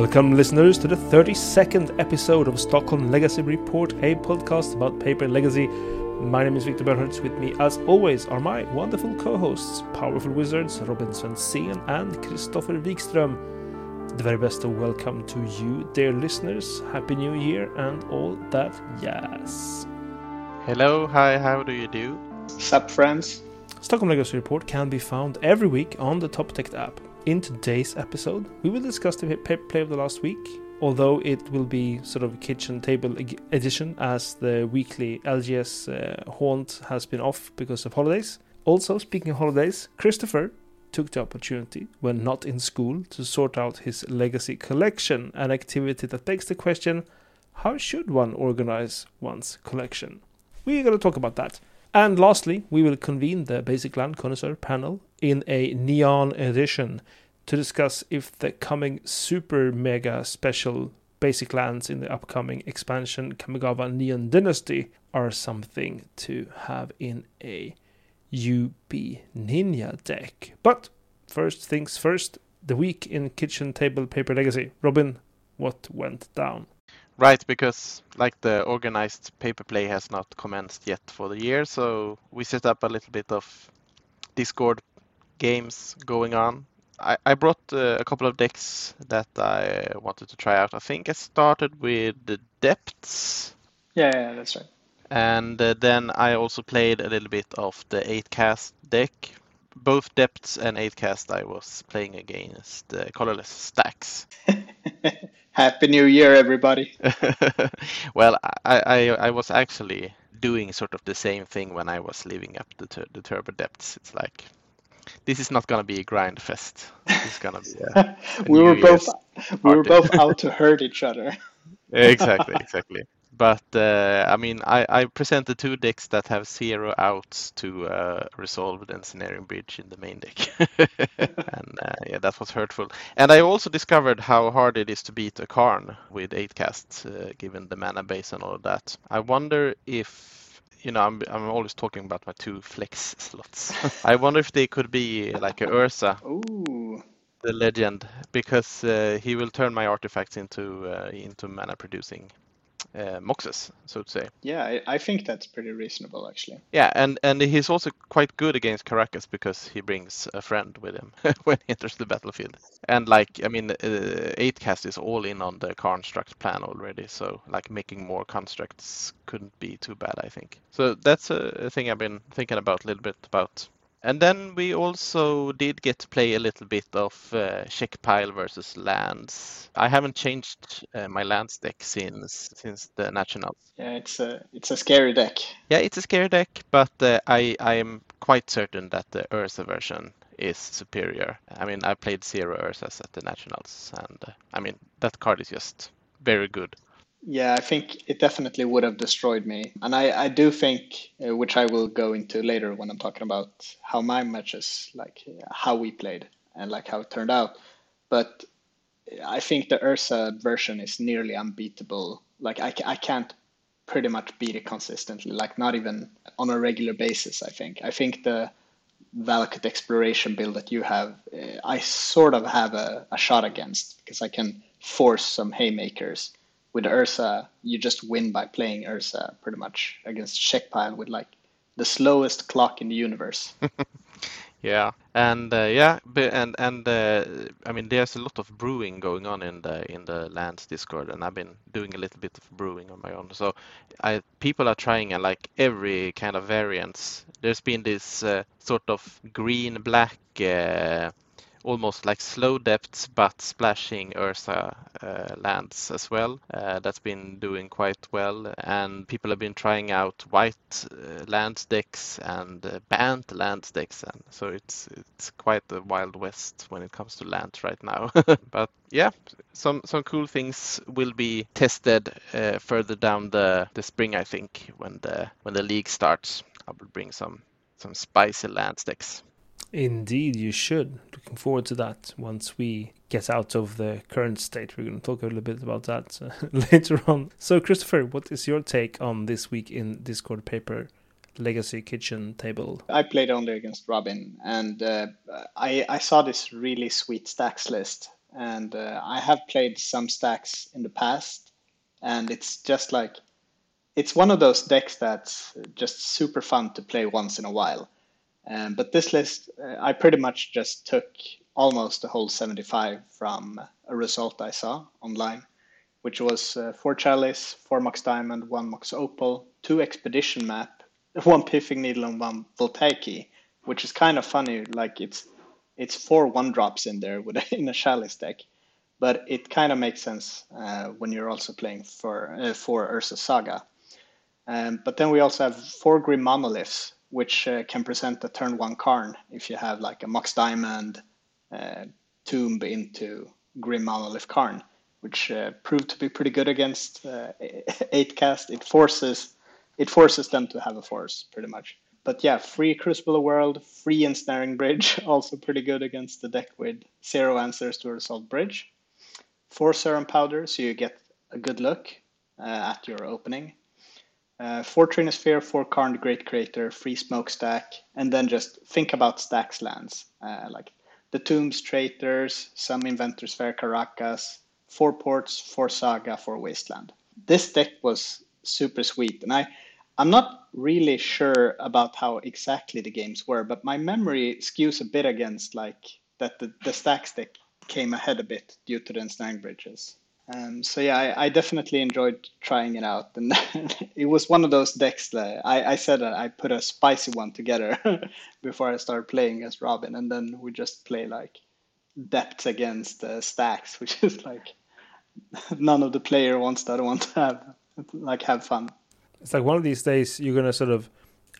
Welcome, listeners, to the 32nd episode of Stockholm Legacy Report, a podcast about paper legacy. My name is Victor Bernhards. With me, as always, are my wonderful co hosts, Powerful Wizards, Robin Svensson and Christopher Wikström. The very best of welcome to you, dear listeners. Happy New Year and all that yes. Hello, hi, how do you do? Sup, friends? Stockholm Legacy Report can be found every week on the Top Tech app. In today's episode, we will discuss the play of the last week, although it will be sort of a kitchen table edition as the weekly LGS uh, haunt has been off because of holidays. Also, speaking of holidays, Christopher took the opportunity, when not in school, to sort out his legacy collection, an activity that begs the question how should one organize one's collection? We're going to talk about that. And lastly, we will convene the Basic Land Connoisseur panel in a neon edition to discuss if the coming super mega special basic lands in the upcoming expansion Kamigawa Neon Dynasty are something to have in a UB Ninja deck. But first things first, the week in Kitchen Table Paper Legacy. Robin, what went down? Right, because like the organized paper play has not commenced yet for the year, so we set up a little bit of Discord games going on. I, I brought uh, a couple of decks that I wanted to try out. I think I started with the Depths. Yeah, yeah, that's right. And uh, then I also played a little bit of the 8 cast deck. Both Depths and 8 cast I was playing against uh, colorless stacks. Happy New Year, everybody. well, I, I, I was actually doing sort of the same thing when I was leaving up the, tur- the turbo depths. It's like this is not gonna be a grind fest. It's gonna be. A, a we were both we were both out to hurt each other. exactly, exactly. But uh, I mean, I, I presented two decks that have zero outs to uh, resolve the ensnaring bridge in the main deck, and uh, yeah, that was hurtful. And I also discovered how hard it is to beat a Karn with eight casts, uh, given the mana base and all of that. I wonder if you know, I'm I'm always talking about my two flex slots. I wonder if they could be like a Urza. Ooh. The legend, because uh, he will turn my artifacts into uh, into mana producing uh, Moxes, so to say. Yeah, I, I, think that's pretty reasonable, actually. Yeah, and, and he's also quite good against Karakas because he brings a friend with him when he enters the battlefield. And like, I mean, uh, eight cast is all in on the construct plan already, so like making more constructs couldn't be too bad, I think. So that's a thing I've been thinking about a little bit about and then we also did get to play a little bit of uh, Czech pile versus lands. I haven't changed uh, my lands deck since since the nationals. Yeah, it's a it's a scary deck. Yeah, it's a scary deck, but uh, I I am quite certain that the Urza version is superior. I mean, I played zero Urzas at the nationals, and uh, I mean that card is just very good. Yeah, I think it definitely would have destroyed me. And I, I do think, uh, which I will go into later when I'm talking about how my matches, like how we played and like how it turned out. But I think the Urza version is nearly unbeatable. Like I, I can't pretty much beat it consistently, like not even on a regular basis, I think. I think the Valakut exploration build that you have, uh, I sort of have a, a shot against because I can force some haymakers with Urza, you just win by playing Urza pretty much against Czech Pile with like the slowest clock in the universe. yeah, and uh, yeah, and and uh, I mean, there's a lot of brewing going on in the in the lands Discord, and I've been doing a little bit of brewing on my own. So, I people are trying like every kind of variants. There's been this uh, sort of green black uh, almost like slow depths but splashing Urza uh, lands as well. Uh, that's been doing quite well, and people have been trying out white uh, land decks and uh, banned land decks, and so it's it's quite the wild west when it comes to lands right now. but yeah, some some cool things will be tested uh, further down the the spring, I think, when the when the league starts. I will bring some some spicy land decks. Indeed, you should. Looking forward to that once we get out of the current state. We're going to talk a little bit about that uh, later on. So, Christopher, what is your take on this week in Discord paper Legacy Kitchen Table? I played only against Robin, and uh, I, I saw this really sweet stacks list and uh, I have played some stacks in the past, and it's just like it's one of those decks that's just super fun to play once in a while. Um, but this list, uh, I pretty much just took almost the whole 75 from a result I saw online, which was uh, four chalice, four mox diamond, one mox opal, two expedition map, one pithing needle, and one voltaic key, which is kind of funny. Like it's it's four one drops in there with in a chalice deck, but it kind of makes sense uh, when you're also playing for uh, for Urza Saga. Um, but then we also have four Grim Monoliths, which uh, can present a turn one Karn if you have like a Mox Diamond uh, Tomb into Grim Monolith Karn, which uh, proved to be pretty good against uh, eight cast. It forces it forces them to have a force pretty much. But yeah, free Crucible World, free Ensnaring Bridge, also pretty good against the deck with zero answers to Resolve Bridge. Four Serum Powder, so you get a good look uh, at your opening uh, four Trinisphere, four Karn Great Creator, free Smokestack, and then just think about stacks lands uh, like the Tombs, Traitors, some Inventor's Fair, Karakas, four Ports, four Saga, four Wasteland. This deck was super sweet, and I I'm not really sure about how exactly the games were, but my memory skews a bit against like that the, the stacks deck came ahead a bit due to the ensnaring bridges. Um, so yeah, I, I, definitely enjoyed trying it out, and it was one of those decks that I, I said I put a spicy one together before I started playing as Robin, and then we just play like depths against uh, stacks, which is like none of the player wants that want to have like have fun. It's like one of these days you're gonna sort of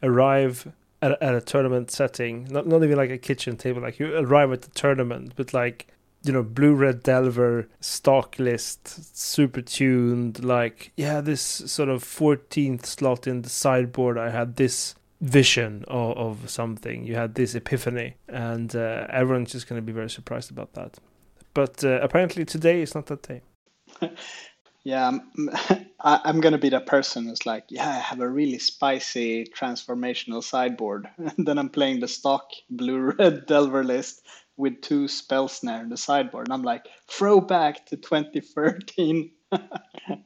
arrive at a, at a tournament setting, not not even like a kitchen table, like you arrive at the tournament, but like you know blue red delver stock list super tuned like yeah this sort of 14th slot in the sideboard i had this vision of, of something. You had this epiphany. And uh, everyone's just going to be very surprised about that. But uh, apparently today is not that day. Yeah i'm, I'm going to be that person who's like yeah i have a really spicy transformational sideboard. And then i'm playing the stock blue red delver list with two spell snare in the sideboard. And I'm like, throwback to 2013.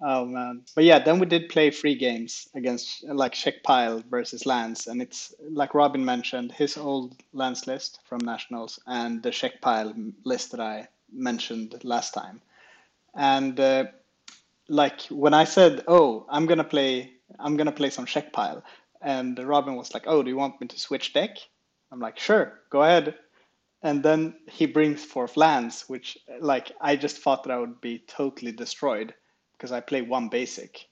oh man. But yeah, then we did play free games against like Czech pile versus Lance. And it's like Robin mentioned, his old Lance list from Nationals and the Czech pile list that I mentioned last time. And uh, like when I said, oh, I'm gonna play I'm gonna play some Czech pile. And Robin was like, oh, do you want me to switch deck? I'm like, sure, go ahead and then he brings forth lands, which like I just thought that I would be totally destroyed because I play one basic.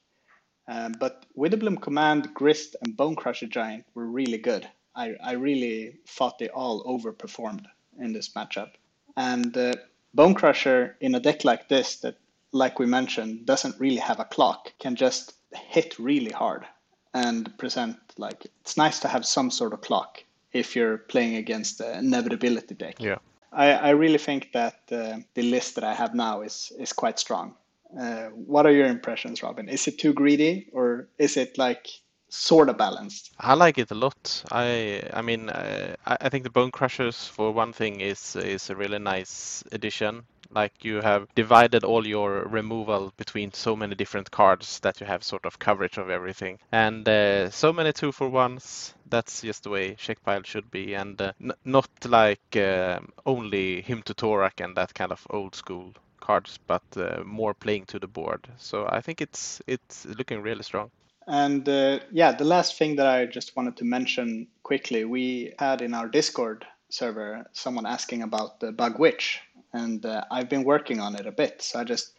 Um, but Witherbloom Command, Grist, and Bonecrusher Giant were really good. I, I really thought they all overperformed in this matchup. And uh, Bonecrusher in a deck like this, that like we mentioned, doesn't really have a clock, can just hit really hard and present like it's nice to have some sort of clock if you're playing against the inevitability deck. Yeah. I, I really think that uh, the list that I have now is is quite strong. Uh, what are your impressions, Robin? Is it too greedy or is it like sort of balanced? I like it a lot. I I mean uh, I, I think the Bone Crushers for one thing is is a really nice addition. Like you have divided all your removal between so many different cards that you have sort of coverage of everything, and uh, so many two for ones. That's just the way pile should be, and uh, n- not like uh, only Hymn to Tourach and that kind of old school cards, but uh, more playing to the board. So I think it's it's looking really strong. And uh, yeah, the last thing that I just wanted to mention quickly, we had in our Discord server someone asking about the Bug Witch, and uh, I've been working on it a bit. So I just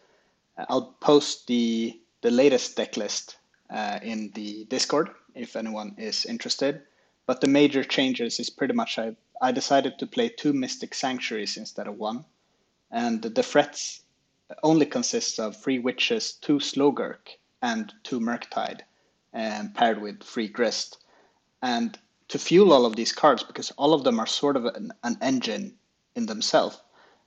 I'll post the the latest deck list uh, in the Discord if anyone is interested. But the major changes is pretty much I I decided to play two Mystic Sanctuaries instead of one, and the threats only consists of three witches, two Slogurk, and two Murktide, and um, paired with three Grist. And to fuel all of these cards, because all of them are sort of an, an engine in themselves,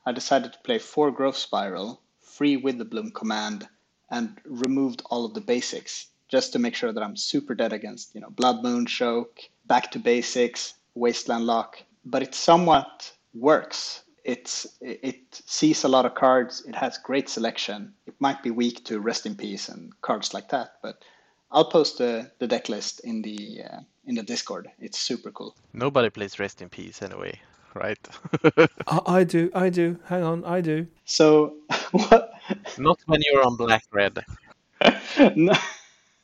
I decided to play four Growth Spiral, free Witherbloom Command, and removed all of the basics just to make sure that I'm super dead against, you know, Blood Moon Choke, Back to Basics, Wasteland Lock. But it somewhat works. it's it sees a lot of cards. It has great selection. It might be weak to Rest in Peace and cards like that, but I'll post the, the deck list in the uh, in the Discord. It's super cool. Nobody plays Rest in Peace anyway, right? I, I do, I do. Hang on, I do. So what? Not when you're on black red. No.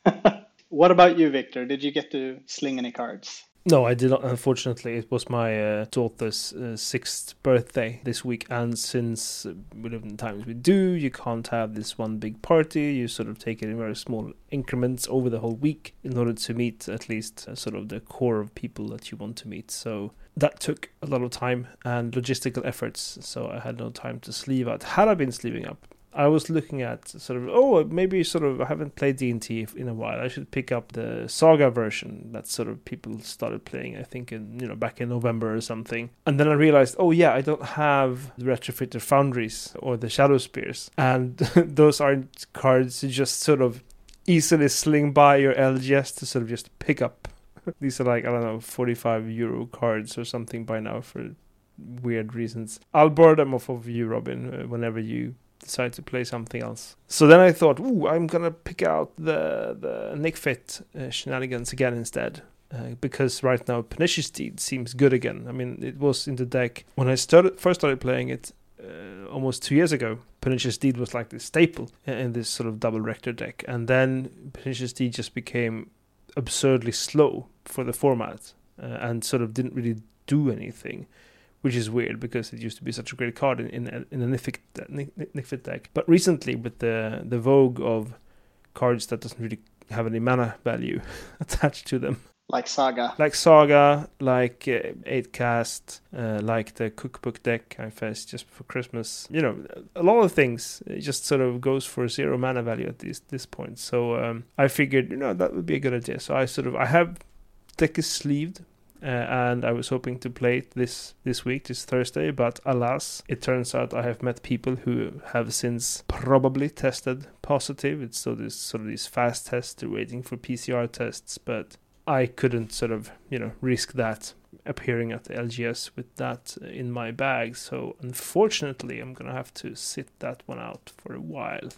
what about you, Victor? Did you get to sling any cards? No, I did not. Unfortunately, it was my uh, daughter's uh, sixth birthday this week, and since uh, we live in times we do, you can't have this one big party. You sort of take it in very small increments over the whole week in order to meet at least uh, sort of the core of people that you want to meet. So that took a lot of time and logistical efforts. So I had no time to sleeve out. Had I been sleeving up, I was looking at sort of oh maybe sort of I haven't played D and T in a while. I should pick up the Saga version that sort of people started playing. I think in you know back in November or something. And then I realized oh yeah I don't have the Retrofitter Foundries or the Shadow Spears, and those aren't cards you just sort of easily sling by your LGS to sort of just pick up. These are like I don't know forty five euro cards or something by now for weird reasons. I'll borrow them off of you, Robin, uh, whenever you decide to play something else. So then I thought, ooh, I'm gonna pick out the the Nic Fit uh, shenanigans again instead. Uh, because right now Pernicious Deed seems good again. I mean, it was in the deck when I started first started playing it uh, almost two years ago. Pernicious Deed was like the staple in this sort of double rector deck, and then Pernicious Deed just became absurdly slow for the format uh, and sort of didn't really do anything which is weird because it used to be such a great card in in, in a Nic Fit, Nifit deck. But recently, with the the vogue of cards that doesn't really have any mana value attached to them, like Saga, like Saga, like uh, Eight Cast, uh, like the Cookbook deck I faced just before Christmas. You know, a lot of things it just sort of goes for zero mana value at this this point. So um, I figured, you know, that would be a good idea. So I sort of I have deck is sleeved uh, and I was hoping to play it this this week, this Thursday, but alas, it turns out I have met people who have since probably tested positive. It's so this sort of these fast tests, they're waiting for PCR tests, but I couldn't sort of you know risk that appearing at the LGS with that in my bag. So unfortunately, I'm gonna have to sit that one out for a while.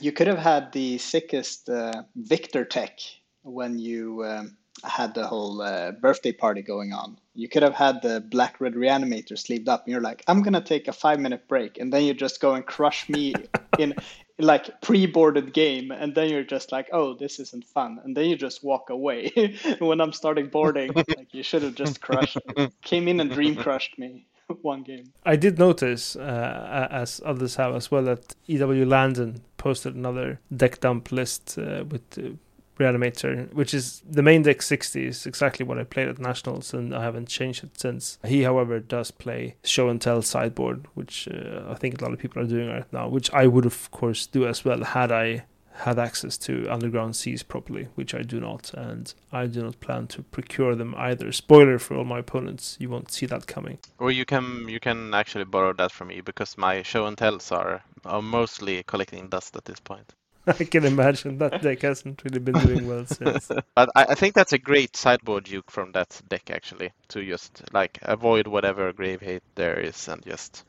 You could have had the sickest uh, Victor tech when you. Um had the whole uh, birthday party going on. You could have had the Black Red Reanimator sleeved up, and you're like, I'm gonna take a five minute break, and then you just go and crush me in like pre-boarded game, and then you're just like, oh, this isn't fun, and then you just walk away. when I'm starting boarding, like you should have just crushed, came in and dream crushed me. one game. I did notice, uh, as others have as well, that EW Landon posted another deck dump list uh, with uh, Reanimator, which is the main deck 60 is exactly what I played at Nationals, and I haven't changed it since. He, however, does play Show and Tell sideboard, which uh, I think a lot of people are doing right now, which I would, of course, do as well had I had access to underground seas properly, which I do not, and I do not plan to procure them either. Spoiler for all my opponents, you won't see that coming. Or you can you can actually borrow that from me because my show and tells are are mostly collecting dust at this point. I can imagine that deck hasn't really been doing well since. but I, I, think that's a great sideboard duke from that deck actually to just like avoid whatever grave hate there is and just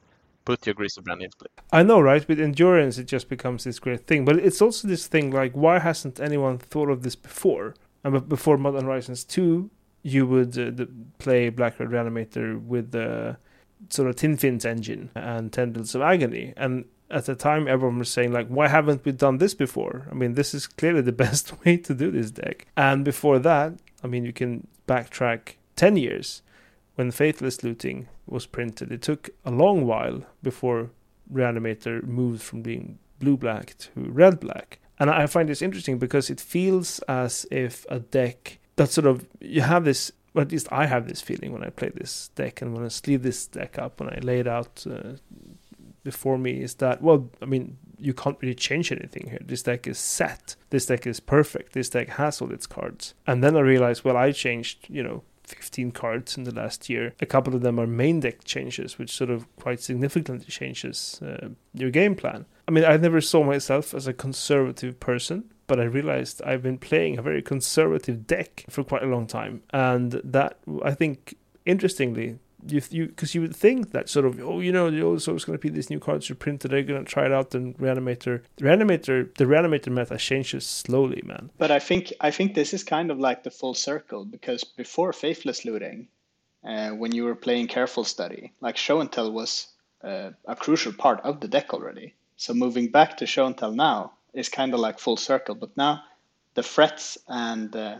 put your Griselbrand in play. I know, right? With endurance, it just becomes this great thing. But it's also this thing like, why hasn't anyone thought of this before? And before Modern Horizons 2, you would uh, the, play Black Red Reanimator with the sort of Tin Fins engine and Tendrils of Agony. And at the time everyone was saying like why haven't we done this before? I mean this is clearly the best way to do this deck. And before that i mean you can backtrack 10 years when faithless looting was printed. It took a long while before reanimator moved from being blue black to red black. And i find this interesting because it feels as if a deck that sort of you have this well, at least I have this feeling when I play this deck and when I sleeve this deck up, when I lay it out uh, before me is that well i mean you can't really change anything here. This deck is set. This deck is perfect. This deck has all its cards. And then i realized well i changed you know 15 cards in the last year. A couple of them are main deck changes which sort of quite significantly changes uh, your game plan. I mean i never saw myself as a conservative person but I realized I've been playing a very conservative deck for quite a long time. And that, I think, interestingly, you you because you would think that sort of oh you know also it's going to be these new cards you printed they're going to try it out and reanimator. Reanimator the reanimator meta changes slowly man. But i think i think this is kind of like the full circle because before faithless looting uh, when you were playing careful study like show and tell was uh, a crucial part of the deck already. So moving back to show and tell now is kind of like full circle but now the frets and uh,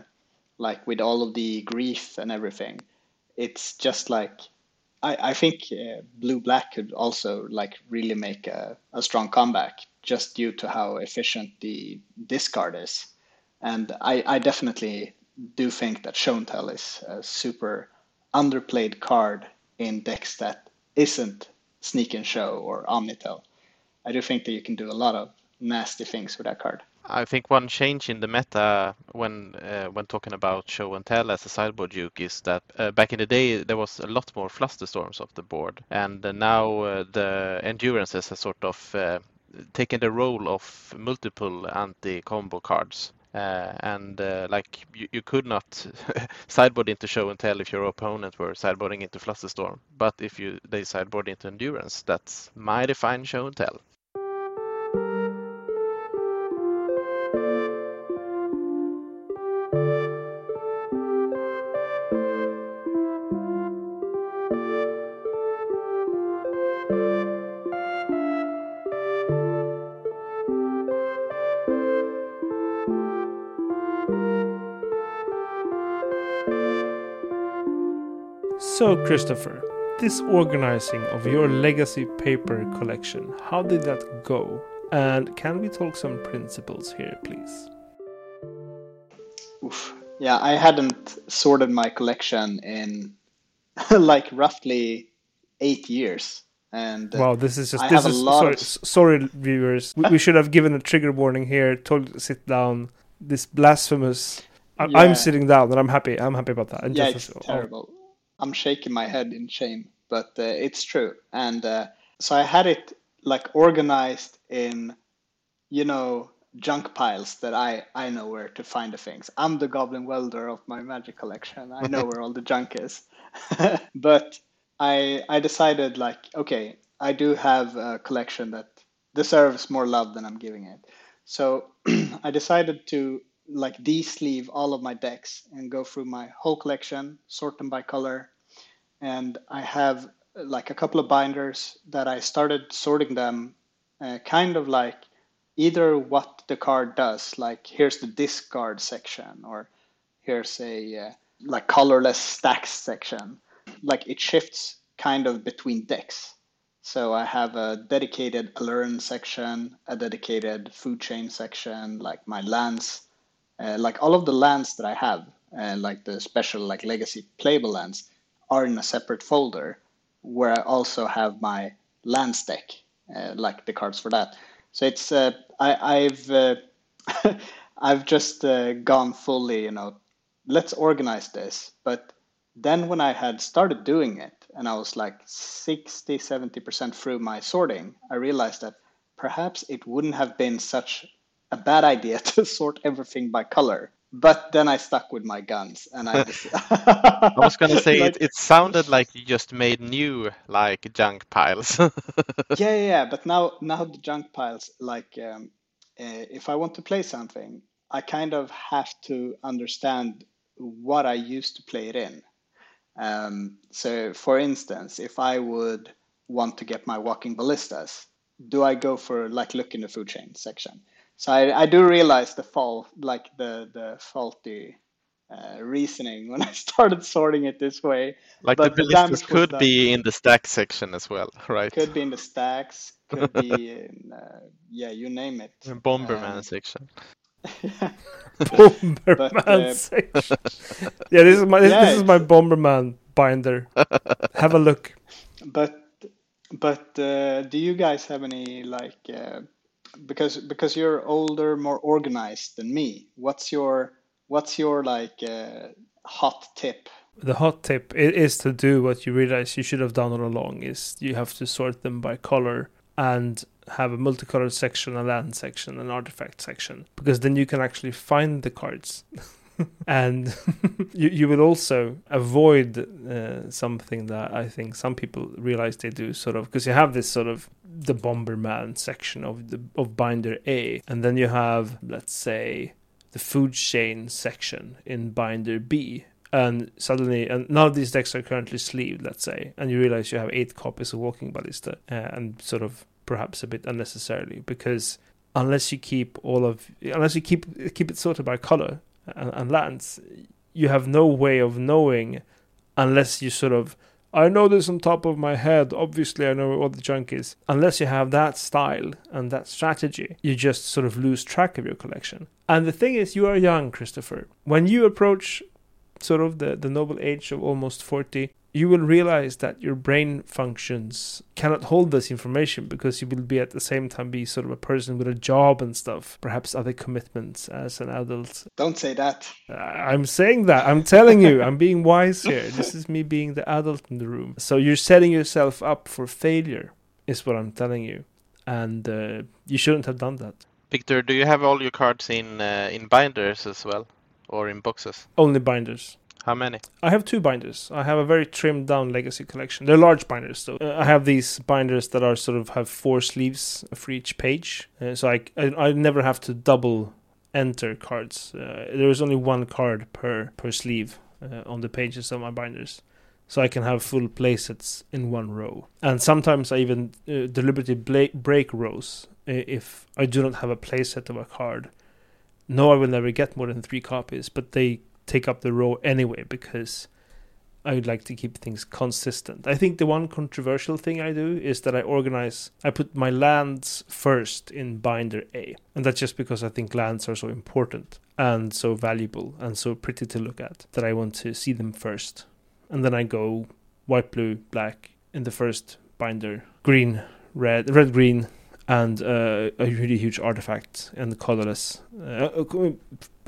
like with all of the grief and everything it's just like I, I think uh, blue black could also like really make a, a strong comeback just due to how efficient the discard is. And I, I definitely do think that Shontel is a super underplayed card in decks that isn't Sneak and Show or Omni-Tell. I do think that you can do a lot of nasty things with that card. I think one change in the meta when uh, when talking about show and tell as a sideboard duke is that uh, back in the day there was a lot more flusterstorms off the board, and uh, now uh, the endurances have sort of uh, taken the role of multiple anti-combo cards. Uh, and like you, you could not sideboard into show and tell if your opponent were sideboarding into flusterstorm, but if you they sideboard into endurance, that's mighty fine show and tell. So, Christopher, this organizing of your legacy paper collection, how did that go? And can we talk some principles here, please? Oof. Yeah, I hadn't sorted my collection in like roughly eight years. And uh, wow, this is just this is sorry, of... sorry, viewers. We, we, should have given a trigger warning here. Told to sit down. This blasphemous. I, am sitting down, and I'm happy. I'm happy about that. And yeah, it's as, terrible. I'm shaking my head in shame, but uh, it's true. And uh, so I had it like organized in, you know, junk piles that I, I know where to find the things. I'm the goblin welder of my magic collection. I know where all the junk is. but I I decided like, okay, I do have a collection that deserves more love than I'm giving it. So I decided to like de-sleeve all of my decks and go through my whole collection, sort them by color, and I have like a couple of binders that I started sorting them uh, kind of like either what the card does, like here's the discard section, or here's a uh, like colorless stacks section. Like it shifts kind of between decks. So I have a dedicated Aluren section, a dedicated food chain section, like my lands uh, like all of the lands that I have, uh, like the special like legacy playable lands, are in a separate folder where I also have my lands deck, uh, like the cards for that. So it's uh, I, I've uh, I've just uh, gone fully, you know, let's organize this. But then when I had started doing it, and I was like 60, 70% through my sorting, I realized that perhaps it wouldn't have been such a bad idea to sort everything by color. But then I stuck with my guns, and I. Just... I was gonna say like... it, it. sounded like you just made new like junk piles. yeah, yeah, but now now the junk piles like um, uh, if I want to play something, I kind of have to understand what I used to play it in. Um, so, for instance, if I would want to get my walking ballistas, do I go for like look in the food chain section? So I, I do realize the fault, like the the faulty uh, reasoning when I started sorting it this way. Like but the ballistas could be in the stack section as well, right? Could be in the stacks. Could be in uh, yeah, you name it. In Bomberman um, section. Bomberman but, uh, section. yeah, this is my this, yeah, this is my Bomberman binder. Have a look. But but uh, do you guys have any like uh, because because you're older, more organized than me. What's your what's your like uh, hot tip? The hot tip is to do what you realize you should have done all along. Is you have to sort them by color and have a multicolored section, a land section, an artifact section, because then you can actually find the cards. and you you will also avoid uh, something that I think some people realize they do sort of because you have this sort of the Bomberman section of the of binder A, and then you have let's say the food chain section in binder B. And suddenly, and none of these decks are currently sleeved, let's say, and you realize you have eight copies of Walking Ballista, uh, and sort of perhaps a bit unnecessarily because unless you keep all of unless you keep keep it sorted by color and, and lands, you have no way of knowing unless you sort of I know this on top of my head. Obviously, I know what the junk is. Unless you have that style and that strategy, you just sort of lose track of your collection. And the thing is, you are young, Christopher. When you approach sort of the, the noble age of almost 40, you will realize that your brain functions cannot hold this information because you will be at the same time be sort of a person with a job and stuff, perhaps other commitments as an adult. Don't say that. I'm saying that. I'm telling you, I'm being wise here. This is me being the adult in the room. So you're setting yourself up for failure, is what I'm telling you. And uh, you shouldn't have done that. Victor, do you have all your cards in uh, in binders as well, or in boxes? Only binders. How many? I have two binders. I have a very trimmed down legacy collection. They're large binders though. Uh, I have these binders that are sort of have four sleeves for each page, uh, so I, I, I never have to double enter cards. Uh, there is only one card per per sleeve uh, on the pages of my binders. So I can have full playsets in one row, and sometimes I even uh, deliberately bla- break rows if I do not have a playset of a card. No, I will never get more than three copies, but they take up the row anyway because I would like to keep things consistent. I think the one controversial thing I do is that I organize, I put my lands first in binder A. And that's just because I think lands are so important and so valuable and so pretty to look at that I want to see them first. And then I go white, blue, black in the first binder, green, red, red, green, and uh, a really huge artifact and colorless. Uh, uh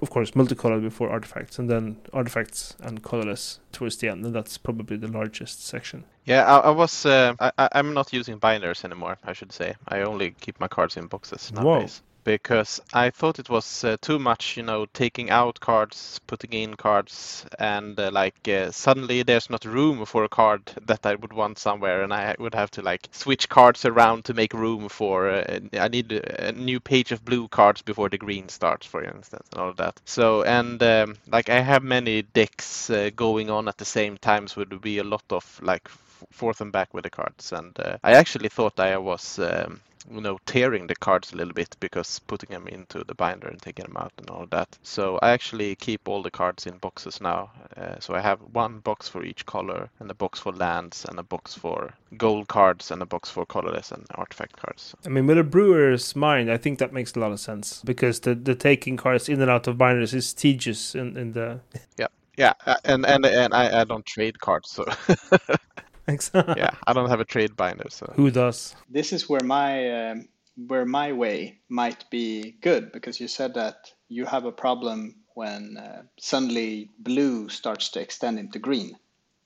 of course, multicolored before artifacts, and then artifacts and colorless towards the end, and that's probably the largest section. Yeah, I, I was. Uh, I, I'm not using binders anymore. I should say. I only keep my cards in boxes nowadays. Because I thought it was uh, too much, you know, taking out cards, putting in cards, and uh, like uh, suddenly there's not room for a card that I would want somewhere, and I would have to like switch cards around to make room for. Uh, I need a new page of blue cards before the green starts, for instance, and all of that. So and um, like I have many decks uh, going on at the same times so would be a lot of like forth and back with the cards, and uh, I actually thought I was. Um, you know tearing the cards a little bit because putting them into the binder and taking them out and all that. So I actually keep all the cards in boxes now. Uh, so I have one box for each color and a box for lands and a box for gold cards and a box for colorless and artifact cards. I mean, with a brewer's mind, I think that makes a lot of sense because the the taking cards in and out of binders is tedious in, in the yeah yeah and and and I, I don't trade cards so yeah, I don't have a trade binder, so who does? This is where my um, where my way might be good because you said that you have a problem when uh, suddenly blue starts to extend into green,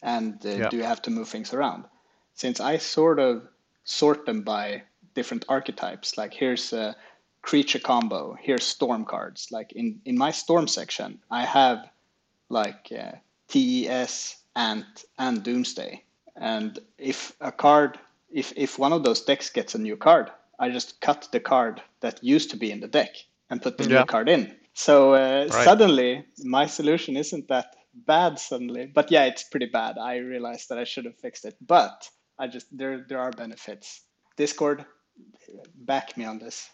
and uh, yeah. do you have to move things around? Since I sort of sort them by different archetypes, like here's a creature combo, here's storm cards. Like in in my storm section, I have like uh, TES, Ant, and Doomsday and if a card, if, if one of those decks gets a new card, I just cut the card that used to be in the deck and put the yeah. new card in. So uh, right. suddenly, my solution isn't that bad suddenly. But yeah, it's pretty bad. I realized that I should have fixed it. But I just there there are benefits. Discord, back me on this.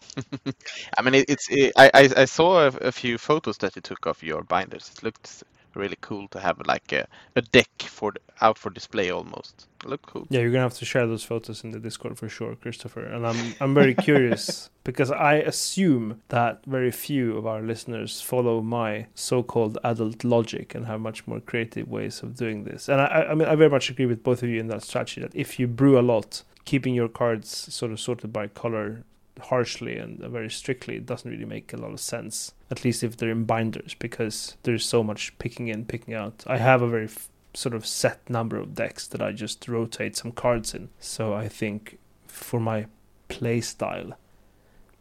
I mean, it, it's it, I, I saw a, a, few photos that you took of your binders. It looked really cool to have like a, a deck for out for display almost. Look cool. Yeah, you're gonna have to share those photos in the Discord for sure, Christopher. And I'm I'm very curious because I assume that very few of our listeners follow my so-called adult logic and have much more creative ways of doing this. And I I mean I very much agree with both of you in that strategy that if you brew a lot, keeping your cards sort of sorted by color harshly and very strictly, it doesn't really make a lot of sense. At least if they're in binders, because there's so much picking in, picking out. I have a very f- sort of set number of decks that I just rotate some cards in. So I think for my play style,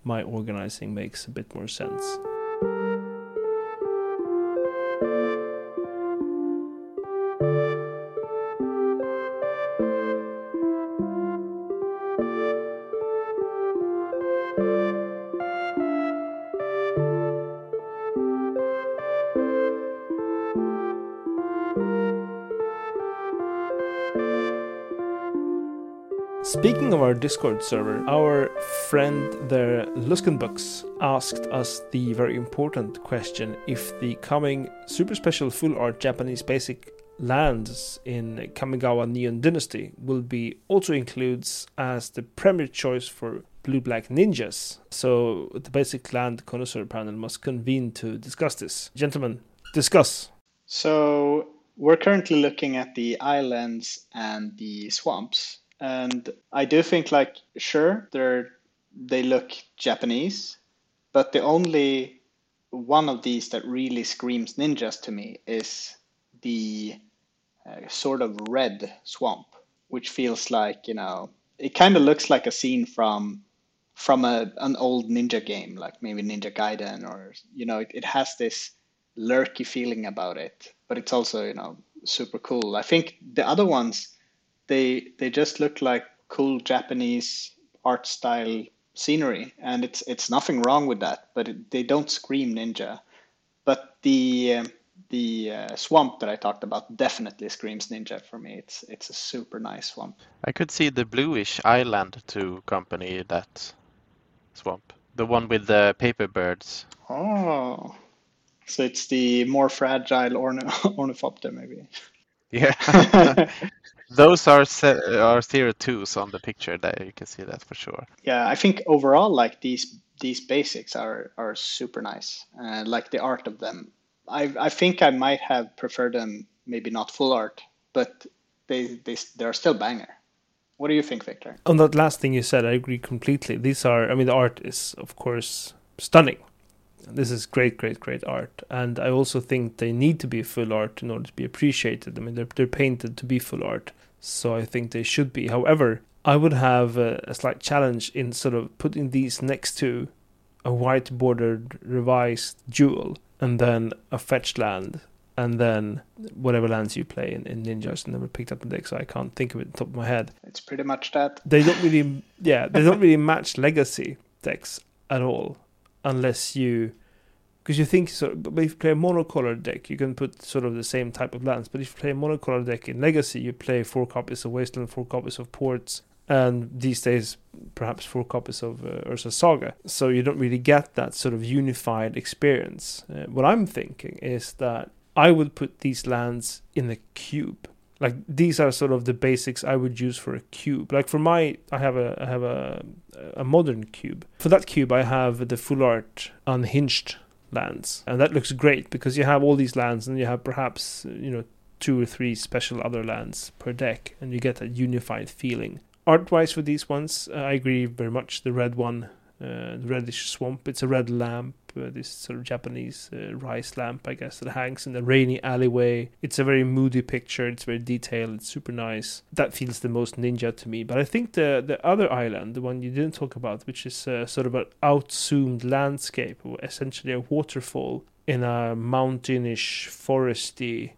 my organizing makes a bit more sense. Of our Discord server, our friend there, Luskenbucks, asked us the very important question if the coming super special full art Japanese basic lands in Kamigawa Neon Dynasty will be also includes as the premier choice for blue black ninjas. So the basic land connoisseur panel must convene to discuss this. Gentlemen, discuss. So we're currently looking at the islands and the swamps. And I do think like sure they're they look Japanese, but the only one of these that really screams ninjas to me is the uh, sort of red swamp, which feels like you know it kind of looks like a scene from from a an old ninja game, like maybe Ninja Gaiden, or you know it, it has this lurky feeling about it, but it's also you know super cool. I think the other ones they they just look like cool Japanese art style scenery, and it's it's nothing wrong with that, but it, they don't scream ninja. But the um, the uh, swamp that I talked about definitely screams ninja for me. It's it's a super nice swamp. I could see the bluish island to company that swamp, the one with the paper birds. Oh, so it's the more fragile orn- ornithopter, maybe. Yeah. Those are se- are zero twos on the picture. There you can see that for sure. Yeah, I think overall, like these these basics are are super nice. Uh, like the art of them, I I think I might have preferred them maybe not full art, but they they they're still banger. What do you think, Victor? On that last thing you said, I agree completely. These are, I mean, the art is of course stunning. This is great, great, great art, and I also think they need to be full art in order to be appreciated. I mean, they're they're painted to be full art, so I think they should be. However, I would have a, a slight challenge in sort of putting these next to a white bordered revised jewel and then a fetched land and then whatever lands you play in, in ninjas never picked up the deck so i can't think of it top of my head It's pretty much that. they don't really yeah they don't really match legacy decks at all unless you because you think so but if you play a monocolored deck you can put sort of the same type of lands but if you play a monocolored deck in legacy you play four copies of wasteland four copies of ports and these days perhaps four copies of uh, Urza Saga. So you don't really get that sort of unified experience. Uh, what I'm thinking is that I would put these lands in a cube. Like these are sort of the basics I would use for a cube. Like for my, I have a I have a a modern cube. For that cube, I have the full art unhinged lands, and that looks great because you have all these lands, and you have perhaps you know two or three special other lands per deck, and you get that unified feeling. Art wise for these ones, uh, I agree very much. The red one, uh, the reddish swamp, it's a red lamp, uh, this sort of Japanese uh, rice lamp, I guess, that hangs in the rainy alleyway. It's a very moody picture, it's very detailed, it's super nice. That feels the most ninja to me. But I think the, the other island, the one you didn't talk about, which is uh, sort of an outzoomed landscape, essentially a waterfall in a mountainish, foresty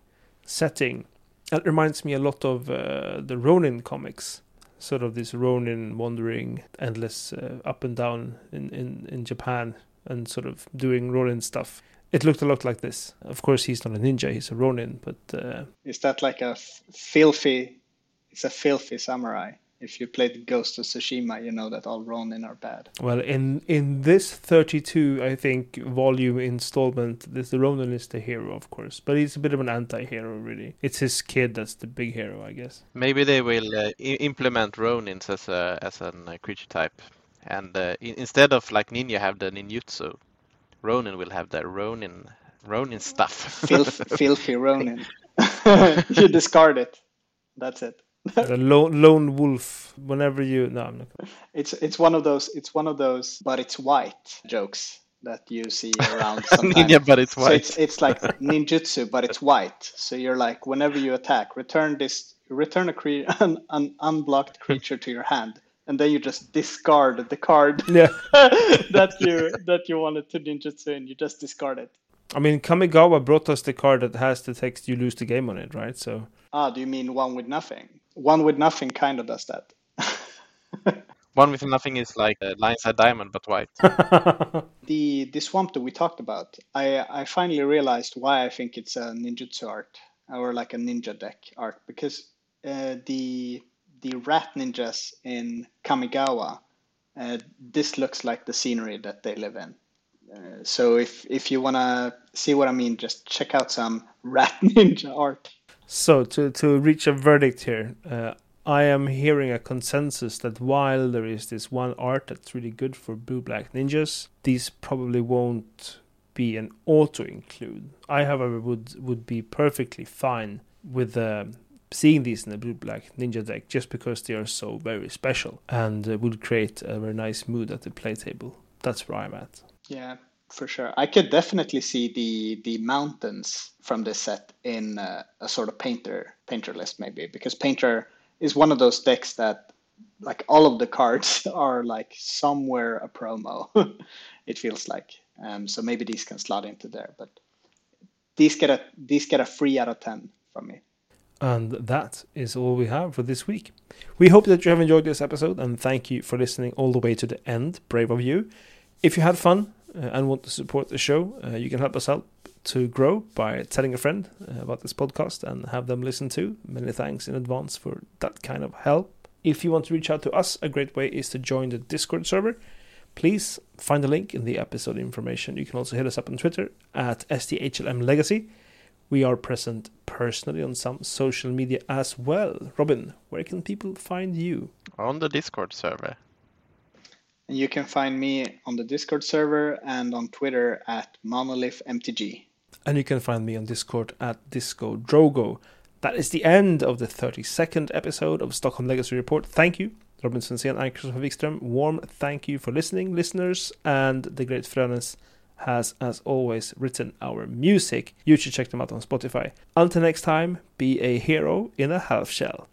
setting. That reminds me a lot of uh, the Ronin comics sort of this Ronin wandering endless uh, up and down in, in, in Japan and sort of doing Ronin stuff. It looked a lot like this. Of course, he's not a ninja; he's a Ronin. But uh, Is that like a f- filthy? It's a filthy samurai. If you played Ghost of Tsushima, you know that all Ronin are bad. well, in in this 32, I think volume installment, this the Ronin is the hero, of course, but he's a bit of an anti-hero, really. It's his kid that's the big hero, I guess. Maybe they will uh, I- implement Ronins as a as a uh, creature type, and uh, in- instead of like ninja have the ninjutsu, Ronin will have the Ronin Ronin stuff. Filth, filthy Ronin. you discard it. That's it. the lone, lone wolf. Whenever you, no, I'm not. Gonna, It's it's one of those it's one of those but it's white jokes that you see around sometimes. ninja, but it's white. So it's it's like ninjutsu, but it's white. So you're like, whenever you attack, return this, return a cre- an, an unblocked creature to your hand, and then you just discard the card yeah. that you that you wanted to ninjutsu, and you just discard it. I mean, Kamigawa brought us the card that has the text "You lose the game" on it, right? So Ah, do you mean one with nothing? One with nothing kind of does that. One with nothing is like a uh, Lion's Eye Diamond, but white. the the swamp that we talked about, I I finally realized why I think it's a ninjutsu art or like a ninja deck art because uh, the the rat ninjas in Kamigawa, uh, this looks like the scenery that they live in. Uh, so if if you want to see what I mean, just check out some rat ninja art. So to to reach a verdict here, uh, I am hearing a consensus that while there is this one art that's really good for Blue Black Ninjas, these probably won't be an auto include. I, however, would would be perfectly fine with uh, seeing these in the Blue Black Ninja deck just because they are so very special and uh, would create a very nice mood at the play table. That's where I'm at. Yeah, for sure. I could definitely see the the mountains from this set in uh, a sort of painter painter list maybe because painter is one of those decks that like all of the cards are like somewhere a promo. it feels like. Um, so maybe these can slot into there, but these get a these get a three out of ten from me. And that is all we have for this week. We hope that you have enjoyed this episode and thank you for listening all the way to the end. Brave of you. If you had fun uh, and want to support the show, uh, you can help us out to grow by telling a friend uh, about this podcast and have them listen to. Many thanks in advance for that kind of help. If you want to reach out to us, a great way is to join the Discord server. Please find the link in the episode information. You can also hit us up on Twitter at STHLM Legacy. We are present personally on some social media as well. Robin, where can people find you? On the Discord server. And you can find me on the Discord server and on Twitter at MonolithMTG. And you can find me on Discord at Disco Drogo. That is the end of the 32nd episode of Stockholm Legacy Report. Thank you, Robin Svensson and Christopher Wikström. Warm thank you for listening, listeners. And the great Frönes has, as always, written our music. You should check them out on Spotify. Until next time, be a hero in a half shell.